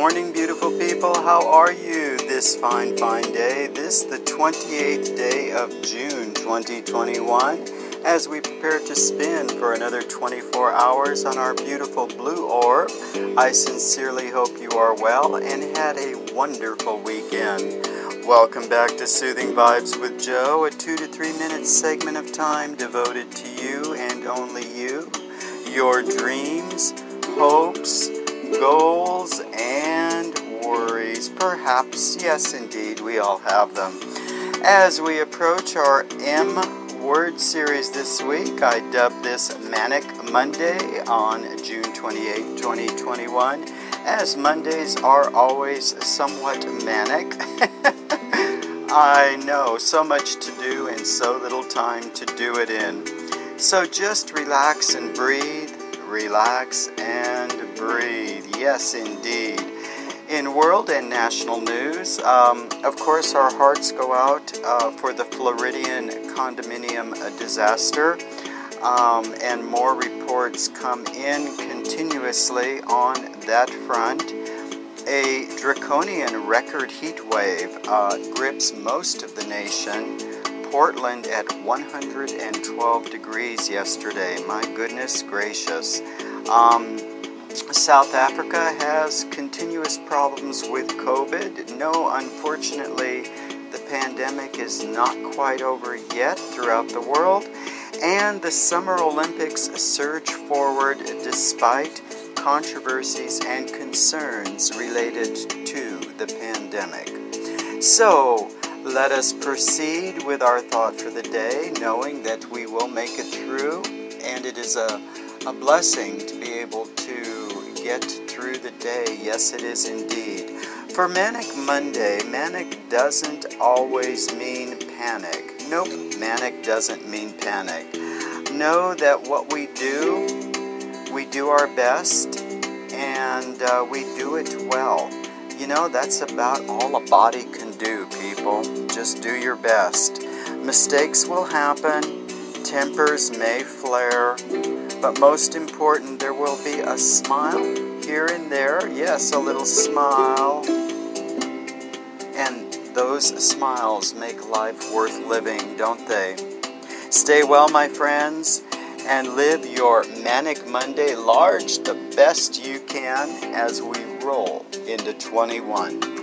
morning, beautiful people. How are you this fine, fine day? This, the 28th day of June 2021, as we prepare to spin for another 24 hours on our beautiful blue orb. I sincerely hope you are well and had a wonderful weekend. Welcome back to Soothing Vibes with Joe, a two to three minute segment of time devoted to you and only you, your dreams, hopes, goals, and worries. Perhaps, yes, indeed, we all have them. As we approach our M word series this week, I dubbed this Manic Monday on June 28, 2021, as Mondays are always somewhat manic. I know, so much to do and so little time to do it in. So just relax and breathe, relax and breathe. Yes, indeed. In world and national news, um, of course, our hearts go out uh, for the Floridian condominium disaster, um, and more reports come in continuously on that front. A draconian record heat wave uh, grips most of the nation. Portland at 112 degrees yesterday. My goodness gracious. Um, South Africa has continuous problems with COVID. No, unfortunately, the pandemic is not quite over yet throughout the world. And the Summer Olympics surge forward despite controversies and concerns related to the pandemic. So, let us proceed with our thought for the day, knowing that we will make it through, and it is a, a blessing to be able to get through the day. Yes, it is indeed. For Manic Monday, manic doesn't always mean panic. Nope, manic doesn't mean panic. Know that what we do, we do our best, and uh, we do it well. You know, that's about all a body can do, people. Just do your best. Mistakes will happen, tempers may flare, but most important, there will be a smile here and there. Yes, a little smile. And those smiles make life worth living, don't they? Stay well, my friends, and live your Manic Monday large the best you can as we roll into 21.